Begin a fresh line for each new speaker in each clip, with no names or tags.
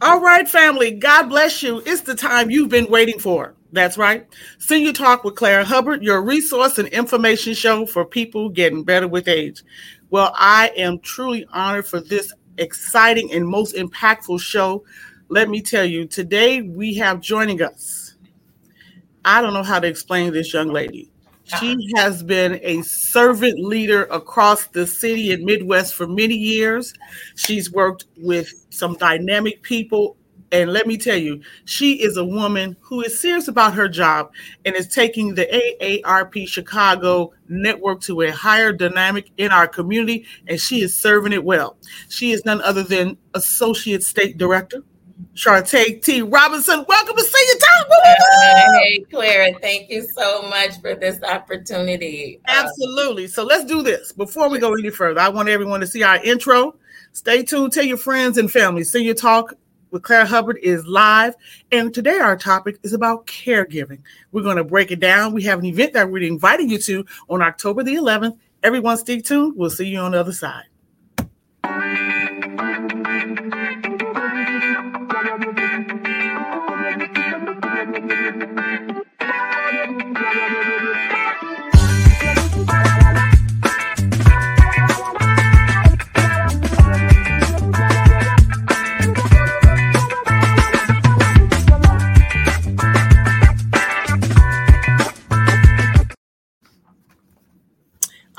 All right, family. God bless you. It's the time you've been waiting for. That's right. Senior Talk with Clara Hubbard, your resource and information show for people getting better with age. Well, I am truly honored for this exciting and most impactful show. Let me tell you, today we have joining us. I don't know how to explain this young lady. She has been a servant leader across the city and Midwest for many years. She's worked with some dynamic people. And let me tell you, she is a woman who is serious about her job and is taking the AARP Chicago network to a higher dynamic in our community, and she is serving it well. She is none other than Associate State Director Chartay T. Robinson. Welcome to Senior Talk.
Hey, Clara, thank you so much for this opportunity.
Absolutely. So let's do this. Before we go any further, I want everyone to see our intro. Stay tuned. Tell your friends and family. Senior Talk with Claire Hubbard is live. And today our topic is about caregiving. We're going to break it down. We have an event that we're inviting you to on October the 11th. Everyone stay tuned. We'll see you on the other side.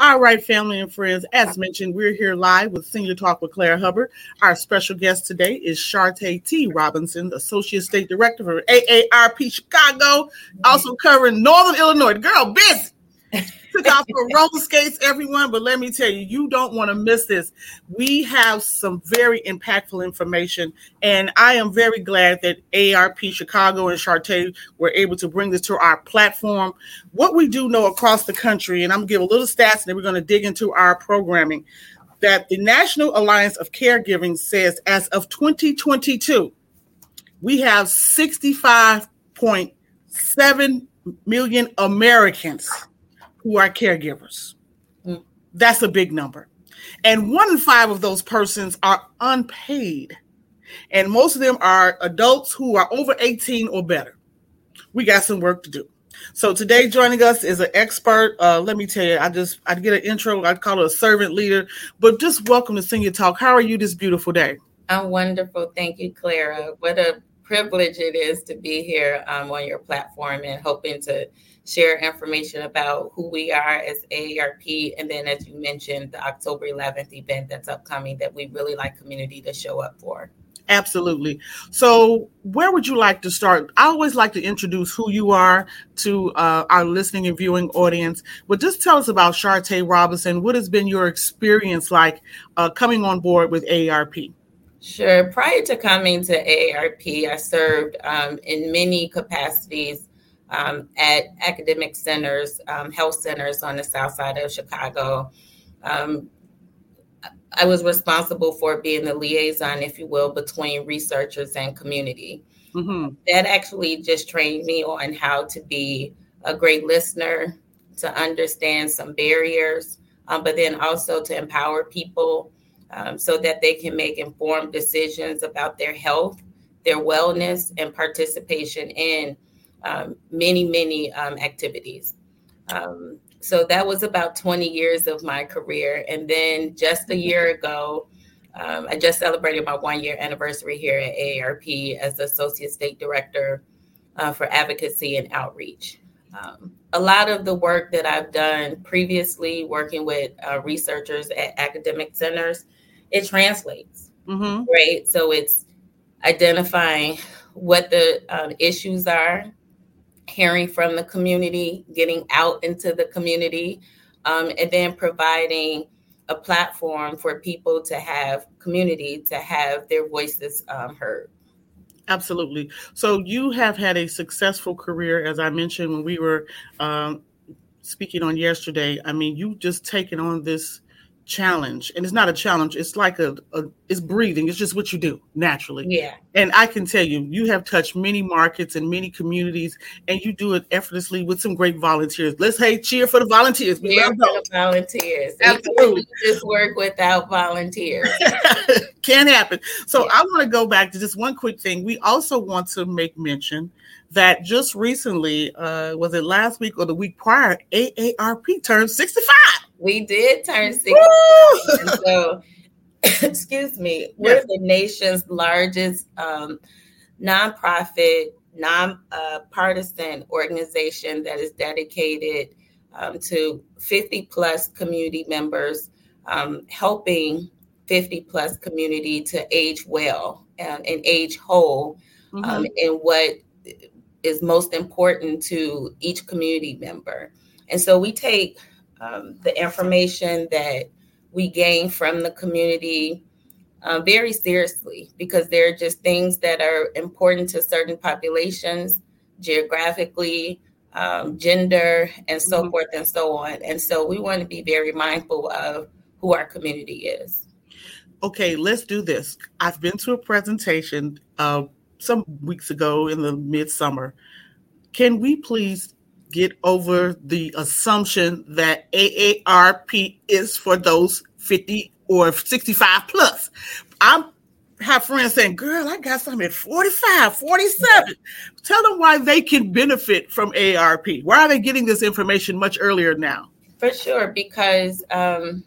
All right, family and friends. As mentioned, we're here live with Senior Talk with Claire Hubbard. Our special guest today is Chartay T. Robinson, Associate State Director for AARP Chicago, also covering Northern Illinois. Girl busy took off for roller skates, everyone. But let me tell you, you don't want to miss this. We have some very impactful information, and I am very glad that ARP Chicago and Chartay were able to bring this to our platform. What we do know across the country, and I'm gonna give a little stats, and then we're gonna dig into our programming. That the National Alliance of Caregiving says as of 2022, we have 65.7 million Americans who are caregivers. Mm. That's a big number. And one in five of those persons are unpaid. And most of them are adults who are over 18 or better. We got some work to do. So today joining us is an expert. Uh, let me tell you, I just I'd get an intro. I'd call her a servant leader, but just welcome to Senior Talk. How are you this beautiful day?
I'm wonderful. Thank you, Clara. What a privilege it is to be here um, on your platform and hoping to share information about who we are as AARP. And then, as you mentioned, the October 11th event that's upcoming that we really like community to show up for.
Absolutely. So, where would you like to start? I always like to introduce who you are to uh, our listening and viewing audience. But just tell us about Chartay Robinson. What has been your experience like uh, coming on board with AARP?
Sure. Prior to coming to AARP, I served um, in many capacities um, at academic centers, um, health centers on the south side of Chicago. Um, I was responsible for being the liaison, if you will, between researchers and community. Mm-hmm. That actually just trained me on how to be a great listener, to understand some barriers, um, but then also to empower people um, so that they can make informed decisions about their health, their wellness, and participation in um, many, many um, activities. Um, so that was about 20 years of my career. And then just a year ago, um, I just celebrated my one year anniversary here at AARP as the Associate State Director uh, for Advocacy and Outreach. Um, a lot of the work that I've done previously, working with uh, researchers at academic centers, it translates, mm-hmm. right? So it's identifying what the um, issues are, hearing from the community, getting out into the community, um, and then providing a platform for people to have community to have their voices um, heard.
Absolutely. So you have had a successful career, as I mentioned when we were um, speaking on yesterday. I mean, you just taken on this challenge and it's not a challenge it's like a, a, it's breathing it's just what you do naturally.
Yeah.
And i can tell you you have touched many markets and many communities and you do it effortlessly with some great volunteers. Let's hey cheer for the volunteers.
We for the volunteers. Absolutely. just work without volunteers.
Can't happen. So yeah. i want to go back to just one quick thing. We also want to make mention that just recently uh was it last week or the week prior aarp turned 65
we did turn 60. so, excuse me, we're the nation's largest um, nonprofit, non-partisan uh, organization that is dedicated um, to 50 plus community members, um, helping 50 plus community to age well and, and age whole um, mm-hmm. in what is most important to each community member. And so we take um, the information that we gain from the community uh, very seriously because there are just things that are important to certain populations geographically, um, gender, and so mm-hmm. forth and so on. And so we want to be very mindful of who our community is.
Okay, let's do this. I've been to a presentation uh, some weeks ago in the midsummer. Can we please get over the assumption that AARP is for those 50 or 65 plus. I have friends saying, girl, I got something at 45, 47. Tell them why they can benefit from AARP. Why are they getting this information much earlier now?
For sure, because um,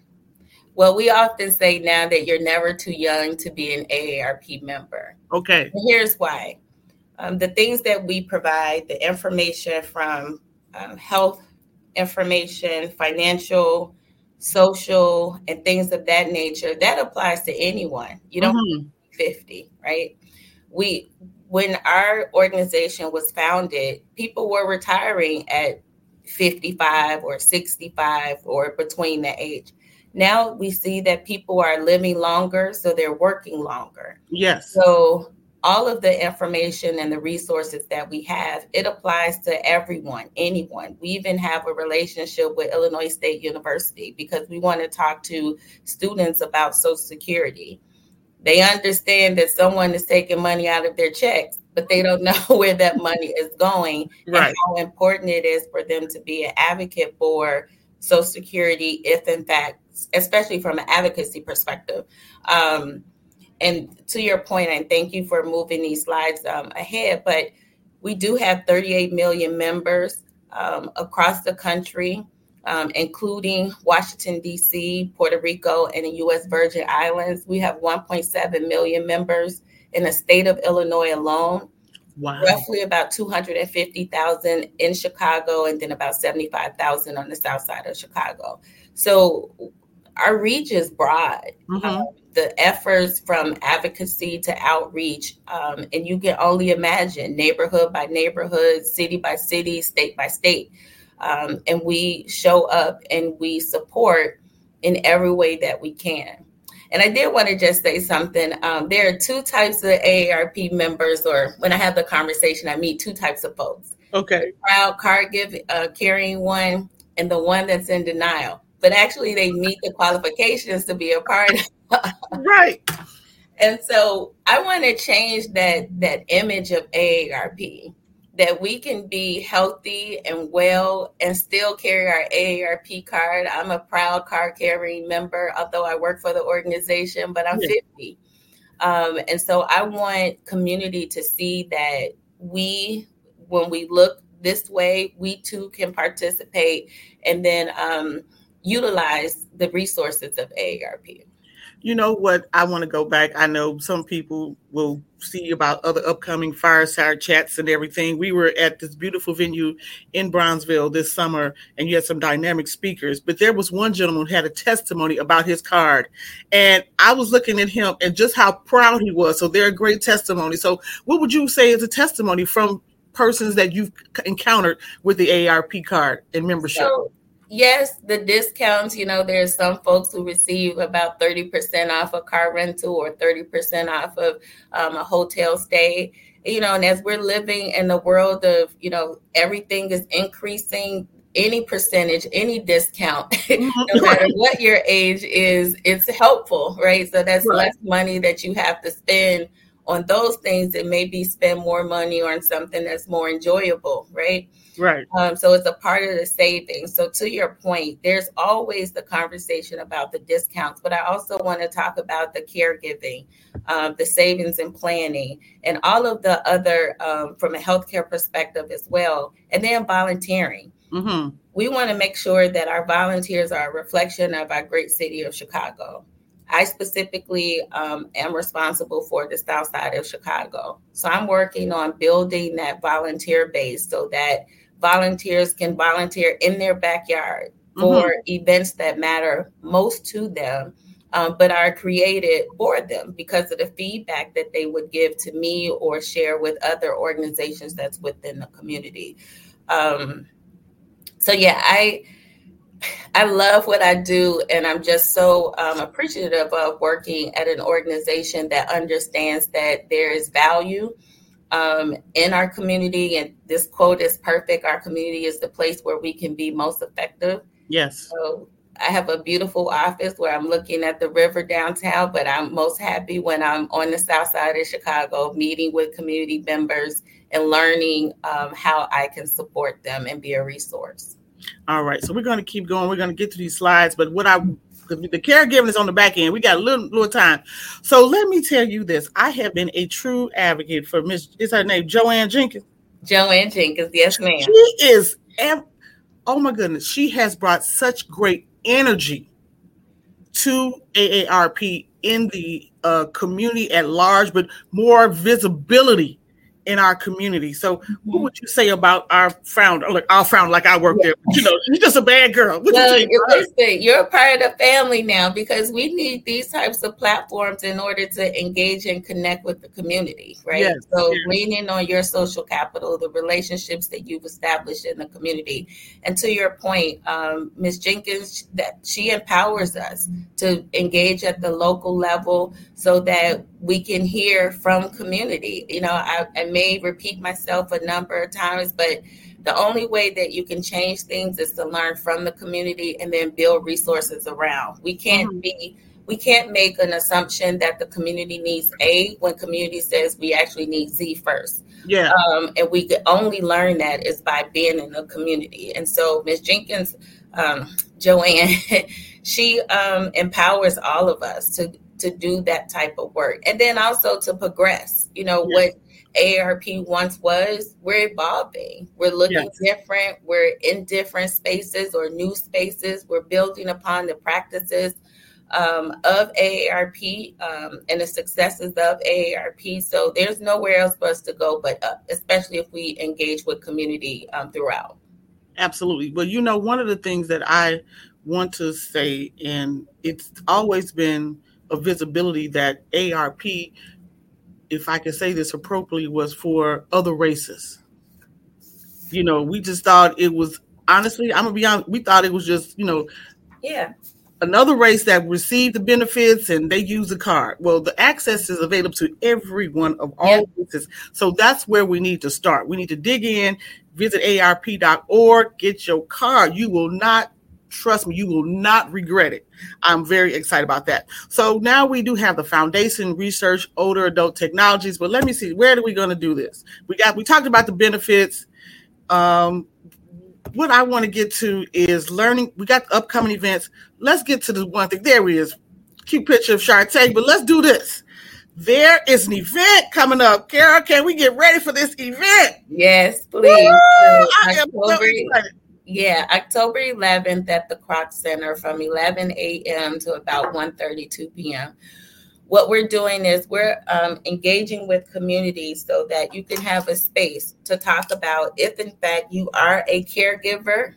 well, we often say now that you're never too young to be an AARP member.
Okay.
And here's why. Um, the things that we provide, the information from um, health information, financial, social, and things of that nature, that applies to anyone. You don't mm-hmm. 50, right? We when our organization was founded, people were retiring at 55 or 65 or between that age. Now we see that people are living longer, so they're working longer.
Yes.
So all of the information and the resources that we have, it applies to everyone, anyone. We even have a relationship with Illinois State University because we want to talk to students about Social Security. They understand that someone is taking money out of their checks, but they don't know where that money is going right. and how important it is for them to be an advocate for Social Security, if in fact, especially from an advocacy perspective. Um, and to your point, and thank you for moving these slides um, ahead, but we do have 38 million members um, across the country, um, including Washington, D.C., Puerto Rico, and the U.S. Virgin Islands. We have 1.7 million members in the state of Illinois alone.
Wow.
Roughly about 250,000 in Chicago, and then about 75,000 on the south side of Chicago. So our reach is broad. Mm-hmm. Um, the efforts from advocacy to outreach, um, and you can only imagine neighborhood by neighborhood, city by city, state by state. Um, and we show up and we support in every way that we can. And I did want to just say something. Um, there are two types of AARP members, or when I have the conversation, I meet two types of folks.
Okay.
The proud card give, uh, carrying one, and the one that's in denial but actually they meet the qualifications to be a part of.
right
and so i want to change that that image of aarp that we can be healthy and well and still carry our aarp card i'm a proud card carrying member although i work for the organization but i'm yeah. 50 um, and so i want community to see that we when we look this way we too can participate and then um, utilize the resources of AARP.
You know what? I want to go back. I know some people will see about other upcoming fireside chats and everything. We were at this beautiful venue in Bronzeville this summer, and you had some dynamic speakers. But there was one gentleman who had a testimony about his card, and I was looking at him and just how proud he was. So they're a great testimony. So, what would you say is a testimony from persons that you've encountered with the AARP card and membership?
So- yes, the discounts, you know, there's some folks who receive about 30% off a car rental or 30% off of um, a hotel stay. You know, and as we're living in the world of, you know, everything is increasing, any percentage, any discount, mm-hmm. no matter what your age is, it's helpful, right? So that's right. less money that you have to spend on those things and maybe spend more money on something that's more enjoyable, right?
Right.
Um, so it's a part of the savings. So to your point, there's always the conversation about the discounts, but I also want to talk about the caregiving, um, the savings and planning, and all of the other um, from a healthcare perspective as well, and then volunteering. Mm-hmm. We want to make sure that our volunteers are a reflection of our great city of Chicago. I specifically um, am responsible for the south side of Chicago. So I'm working on building that volunteer base so that volunteers can volunteer in their backyard for mm-hmm. events that matter most to them, um, but are created for them because of the feedback that they would give to me or share with other organizations that's within the community. Um, so yeah, I I love what I do, and I'm just so um, appreciative of working at an organization that understands that there is value um, in our community. And this quote is perfect our community is the place where we can be most effective.
Yes.
So I have a beautiful office where I'm looking at the river downtown, but I'm most happy when I'm on the south side of Chicago meeting with community members and learning um, how I can support them and be a resource.
All right, so we're going to keep going. We're going to get to these slides, but what I the, caregiving is on the back end. We got a little little time, so let me tell you this: I have been a true advocate for Miss. Is her name Jo Ann Jenkins?
Jo Ann Jenkins, yes, ma'am.
She is. Oh my goodness, she has brought such great energy to AARP in the uh, community at large, but more visibility in our community. So, what mm-hmm. would you say about our founder? Like our founder, like I work there. You know, she's just a bad girl. What
well, you listen, you're a part of the family now because we need these types of platforms in order to engage and connect with the community, right? Yes, so, yes. leaning on your social capital, the relationships that you've established in the community, and to your point, um, Ms. Jenkins, that she empowers us to engage at the local level so that we can hear from community. You know, I, I may repeat myself a number of times, but the only way that you can change things is to learn from the community and then build resources around. We can't mm-hmm. be we can't make an assumption that the community needs A when community says we actually need Z first.
Yeah.
Um, and we could only learn that is by being in the community. And so Ms. Jenkins, um, Jo Ann, she um, empowers all of us to to do that type of work and then also to progress you know yes. what AARP once was, we're evolving. We're looking yes. different. We're in different spaces or new spaces. We're building upon the practices um, of AARP um, and the successes of AARP. So there's nowhere else for us to go but up, especially if we engage with community um, throughout.
Absolutely. Well, you know, one of the things that I want to say, and it's always been a visibility that ARP, if I can say this appropriately, was for other races. You know, we just thought it was honestly, I'm gonna be honest, we thought it was just, you know,
yeah,
another race that received the benefits and they use the card. Well, the access is available to everyone of all yep. races. So that's where we need to start. We need to dig in, visit ARP.org, get your card. You will not Trust me, you will not regret it. I'm very excited about that. So now we do have the foundation research older adult technologies, but let me see where are we going to do this? We got we talked about the benefits. Um, what I want to get to is learning. We got upcoming events. Let's get to the one thing. There he is. Cute picture of Chartay, but let's do this. There is an event coming up. Carol, can we get ready for this event?
Yes, please. Woo! I am so excited. Yeah, October 11th at the Kroc Center from 11 a.m. to about 1:32 p.m. What we're doing is we're um, engaging with communities so that you can have a space to talk about if, in fact, you are a caregiver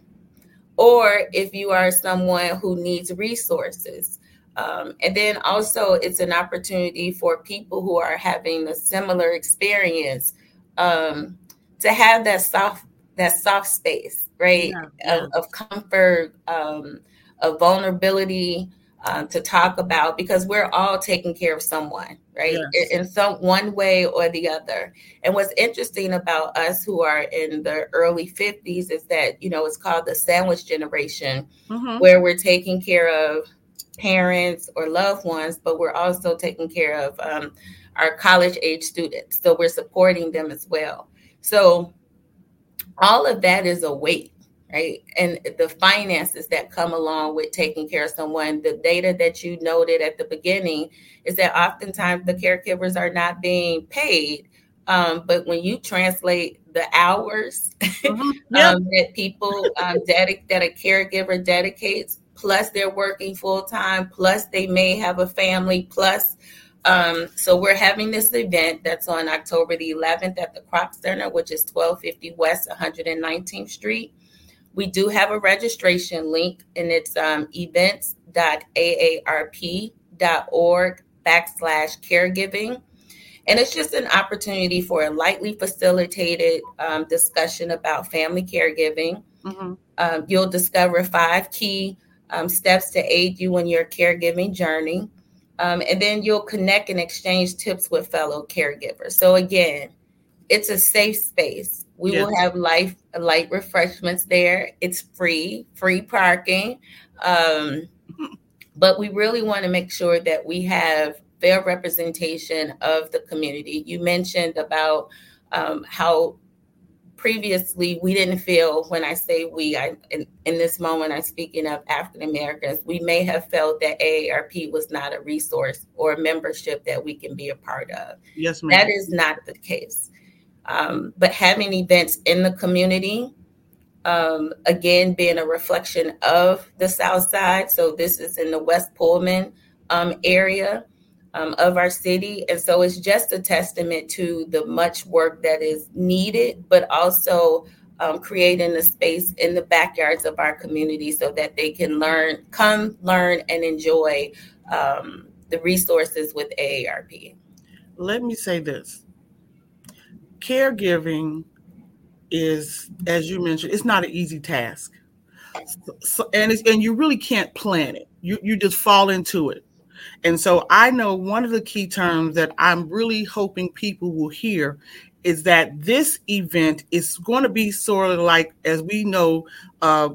or if you are someone who needs resources. Um, and then also, it's an opportunity for people who are having a similar experience um, to have that soft that soft space right? Yeah, yeah. Of, of, comfort, um, of vulnerability, um, to talk about because we're all taking care of someone, right? Yes. In, in some one way or the other. And what's interesting about us who are in the early 50s is that, you know, it's called the sandwich generation, mm-hmm. where we're taking care of parents or loved ones, but we're also taking care of um, our college age students. So we're supporting them as well. So all of that is a weight right? And the finances that come along with taking care of someone, the data that you noted at the beginning is that oftentimes the caregivers are not being paid. Um, but when you translate the hours mm-hmm. yep. um, that people um, dedic- that a caregiver dedicates, plus they're working full time, plus they may have a family, plus um, so we're having this event that's on October the 11th at the Kroc Center, which is 1250 West 119th Street. We do have a registration link, and it's um, events.aarp.org backslash caregiving. And it's just an opportunity for a lightly facilitated um, discussion about family caregiving. Mm-hmm. Um, you'll discover five key um, steps to aid you in your caregiving journey. Um, and then you'll connect and exchange tips with fellow caregivers. So, again, it's a safe space. We yes. will have life light refreshments there. It's free, free parking. Um, but we really want to make sure that we have fair representation of the community. You mentioned about um, how previously we didn't feel when i say we I, in, in this moment i'm speaking of african americans we may have felt that aarp was not a resource or a membership that we can be a part of
yes ma'am.
that is not the case um, but having events in the community, um, again, being a reflection of the South Side. So this is in the West Pullman um, area um, of our city. And so it's just a testament to the much work that is needed, but also um, creating a space in the backyards of our community so that they can learn, come, learn, and enjoy um, the resources with AARP.
Let me say this caregiving is, as you mentioned, it's not an easy task. So, and and you really can't plan it. You you just fall into it. And so I know one of the key terms that I'm really hoping people will hear is that this event is going to be sort of like, as we know, uh,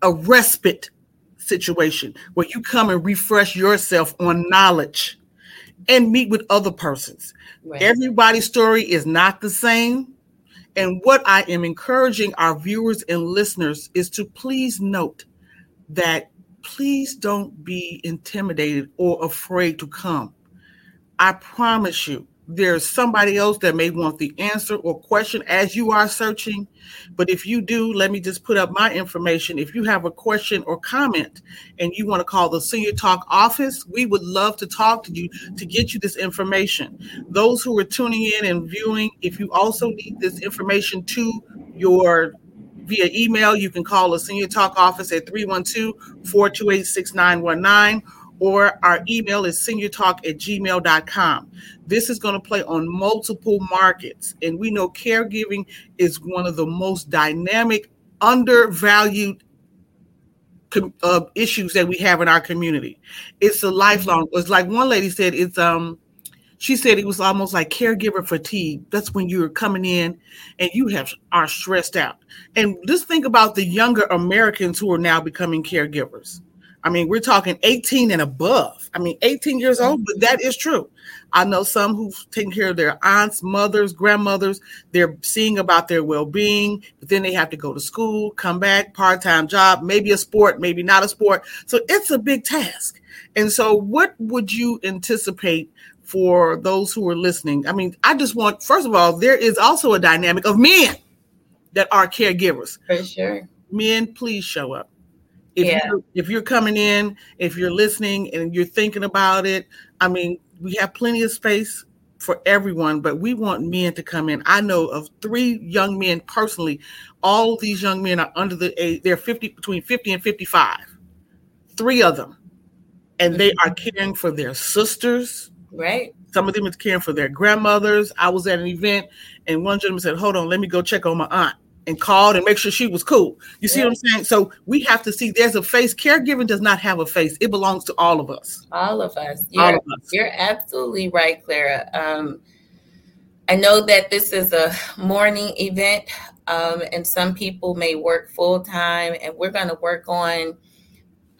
a respite situation where you come and refresh yourself on knowledge and meet with other persons. Right. Everybody's story is not the same. And what I am encouraging our viewers and listeners is to please note that please don't be intimidated or afraid to come. I promise you, there's somebody else that may want the answer or question as you are searching. But if you do, let me just put up my information. If you have a question or comment and you want to call the Senior Talk office, we would love to talk to you to get you this information. Those who are tuning in and viewing, if you also need this information to your via email, you can call the Senior Talk office at 312 428 6919 or our email is seniortalk at gmail.com. This is going to play on multiple markets. And we know caregiving is one of the most dynamic, undervalued uh, issues that we have in our community. It's a lifelong, it's like one lady said, it's, um, she said it was almost like caregiver fatigue. That's when you're coming in and you have are stressed out. And just think about the younger Americans who are now becoming caregivers. I mean, we're talking 18 and above. I mean, 18 years old, but that is true. I know some who've taken care of their aunts, mothers, grandmothers. They're seeing about their well being, but then they have to go to school, come back, part time job, maybe a sport, maybe not a sport. So it's a big task. And so, what would you anticipate for those who are listening? I mean, I just want, first of all, there is also a dynamic of men that are caregivers.
For sure.
Men, please show up if yeah. you're if you're coming in, if you're listening and you're thinking about it, I mean, we have plenty of space for everyone, but we want men to come in. I know of three young men personally. All these young men are under the age, they're 50 between 50 and 55. Three of them. And they are mm-hmm. caring for their sisters.
Right.
Some of them is caring for their grandmothers. I was at an event and one gentleman said, Hold on, let me go check on my aunt and called and make sure she was cool. You see yeah. what I'm saying? So we have to see there's a face. Caregiving does not have a face. It belongs to all of us.
All of us. You're, all of us. You're absolutely right, Clara. Um, I know that this is a morning event, um, and some people may work full time, and we're going to work on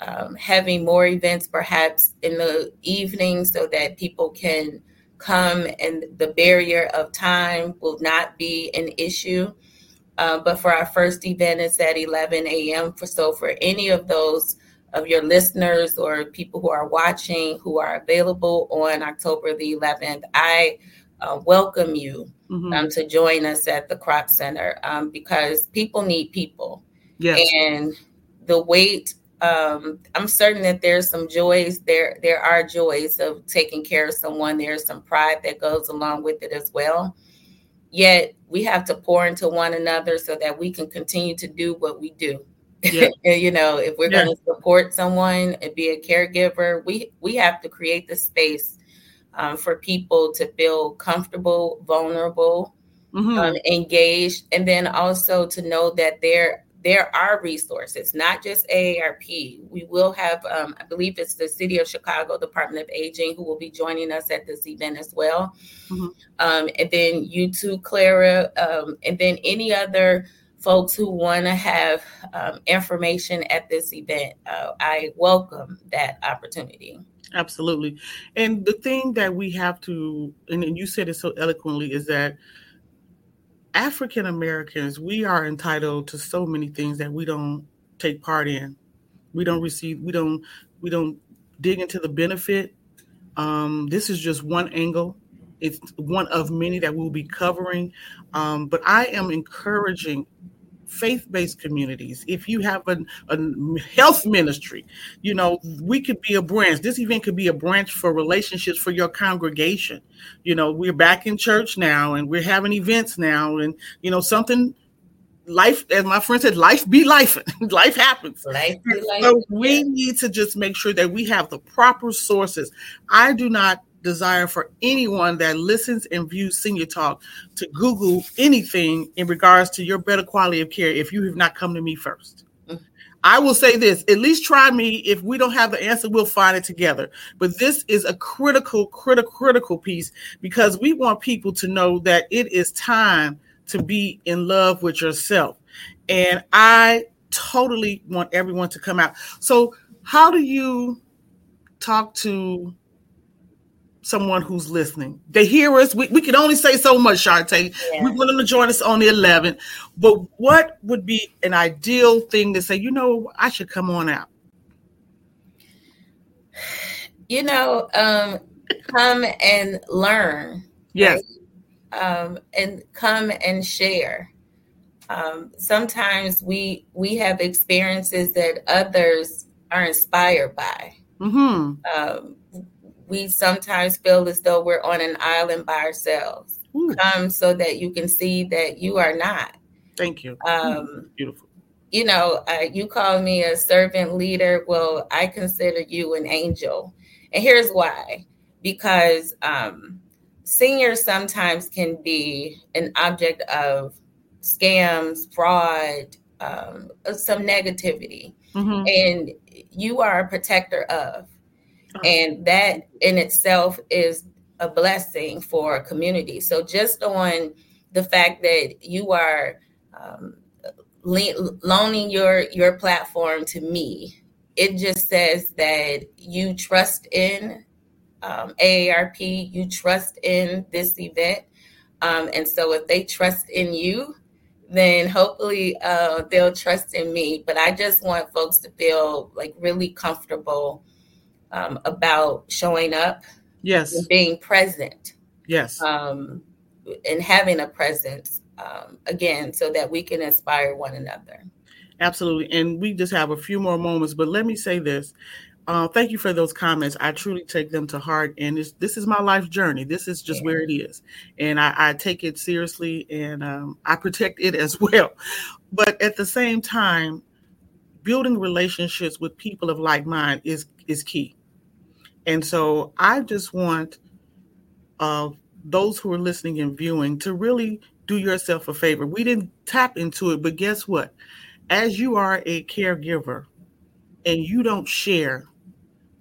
um, having more events perhaps in the evening so that people can come and the barrier of time will not be an issue. Uh, but for our first event, it's at 11 a.m. For so for any of those of your listeners or people who are watching who are available on October the 11th, I uh, welcome you mm-hmm. um, to join us at the Kroc Center um, because people need people. Yes. And the wait um, I'm certain that there's some joys there. There are joys of taking care of someone. There's some pride that goes along with it as well. Yet we have to pour into one another so that we can continue to do what we do. Yeah. you know, if we're yeah. going to support someone and be a caregiver, we we have to create the space um, for people to feel comfortable, vulnerable, mm-hmm. um, engaged, and then also to know that they're there are resources, not just AARP. We will have, um, I believe it's the City of Chicago Department of Aging who will be joining us at this event as well. Mm-hmm. Um, and then you too, Clara, um, and then any other folks who want to have um, information at this event. Uh, I welcome that opportunity.
Absolutely. And the thing that we have to, and you said it so eloquently, is that African Americans, we are entitled to so many things that we don't take part in. We don't receive, we don't, we don't dig into the benefit. Um, this is just one angle. It's one of many that we'll be covering. Um, but I am encouraging faith-based communities. If you have a, a, health ministry you know we could be a branch. This event could be a branch for relationships for your congregation. You know we're back in church now and we're having events now and you know something life as my friend said life be life. Life happens. Life be life. so we need to just make sure that we have the proper sources. I do not desire for anyone that listens and views Senior Talk to Google anything in regards to your better quality of care if you have not come to me first. Mm-hmm. I will say this at least try me. If we don't have the answer, we'll find it together. But this is a critical, critical, critical piece because we want people to know that it is time to be in love with yourself. And I totally want everyone to come out. So, how do you talk to someone who's listening. They hear us. We, we can only say so much, Chartay. Yeah. We want them to join us on the 11th. But what would be an ideal thing to say, you know, I should come on out?
You know, um, come and learn.
Yes.
Right? Um, and come and share. Um, sometimes we we have experiences that others are inspired by. Mm-hmm. Um, we sometimes feel as though we're on an island by ourselves. Ooh. Come so that you can see that you are not.
Thank you.
Um,
Beautiful.
You know, uh, you call me a servant leader. Well, I consider you an angel. And here's why because um, seniors sometimes can be an object of scams, fraud, um, some negativity. Mm-hmm. And you are a protector of. And that in itself is a blessing for a community. So just on the fact that you are um, loaning your your platform to me, it just says that you trust in um, AARP, you trust in this event, um, and so if they trust in you, then hopefully uh, they'll trust in me. But I just want folks to feel like really comfortable um, about showing up,
yes,
and being present,
yes,
um, and having a presence um, again, so that we can inspire one another.
Absolutely, and we just have a few more moments, but let me say this. Uh, thank you for those comments. I truly take them to heart, and this, this is my life journey. This is just yeah. where it is, and I, I take it seriously, and um, I protect it as well. But at the same time, building relationships with people of like mind is is key. And so I just want uh, those who are listening and viewing to really do yourself a favor. We didn't tap into it, but guess what? As you are a caregiver and you don't share,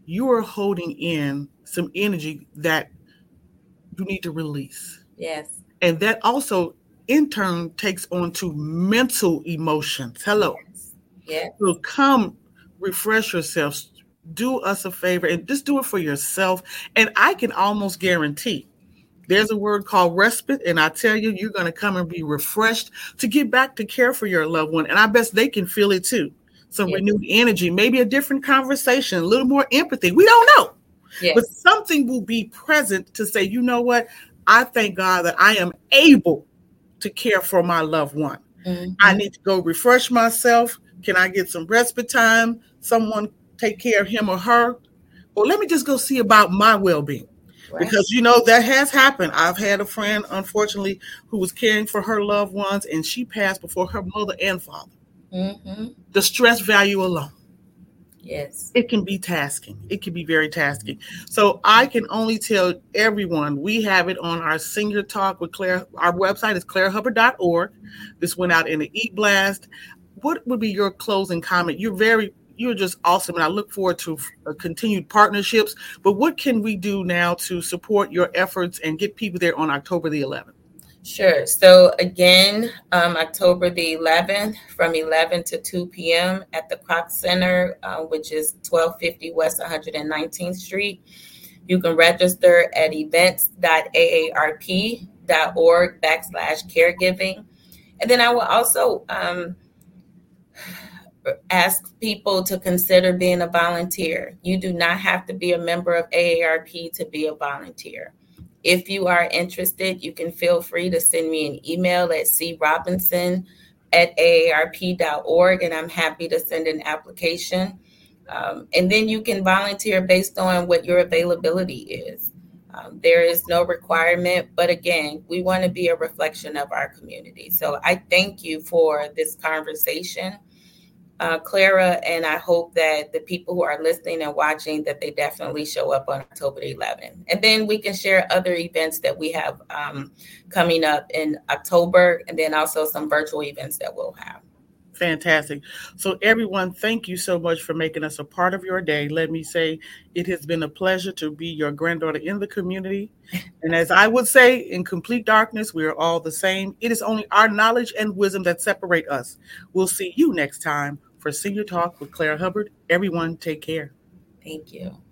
you are holding in some energy that you need to release.
Yes.
And that also in turn takes on to mental emotions. Hello.
Yes. yes.
So come refresh yourself. Do us a favor and just do it for yourself. And I can almost guarantee there's a word called respite, and I tell you, you're going to come and be refreshed to get back to care for your loved one. And I bet they can feel it too. Some yes. renewed energy, maybe a different conversation, a little more empathy. We don't know. Yes. But something will be present to say, you know what? I thank God that I am able to care for my loved one. Mm-hmm. I need to go refresh myself. Can I get some respite time? Someone take care of him or her? Or let me just go see about my well being. Right. Because you know that has happened. I've had a friend, unfortunately, who was caring for her loved ones and she passed before her mother and father. Mm-hmm. The stress value alone.
Yes.
It can be tasking. It can be very tasking. So I can only tell everyone we have it on our senior talk with Claire. Our website is clairehubbard.org. This went out in the e blast. What would be your closing comment? You're very you're just awesome and I look forward to uh, continued partnerships. But what can we do now to support your efforts and get people there on October the 11th?
Sure. So again, um, October the 11th from 11 to 2 p.m. at the Kroc Center, uh, which is 1250 West 119th Street. You can register at events.aarp.org backslash caregiving. And then I will also um, ask people to consider being a volunteer. You do not have to be a member of AARP to be a volunteer. If you are interested, you can feel free to send me an email at crobinson at aarp.org, and I'm happy to send an application. Um, and then you can volunteer based on what your availability is. Um, there is no requirement, but again, we want to be a reflection of our community. So I thank you for this conversation uh, Clara, and I hope that the people who are listening and watching that they definitely show up on October 11th. And then we can share other events that we have um, coming up in October, and then also some virtual events that we'll have.
Fantastic. So, everyone, thank you so much for making us a part of your day. Let me say it has been a pleasure to be your granddaughter in the community. And as I would say, in complete darkness, we are all the same. It is only our knowledge and wisdom that separate us. We'll see you next time for Senior Talk with Claire Hubbard. Everyone, take care.
Thank you.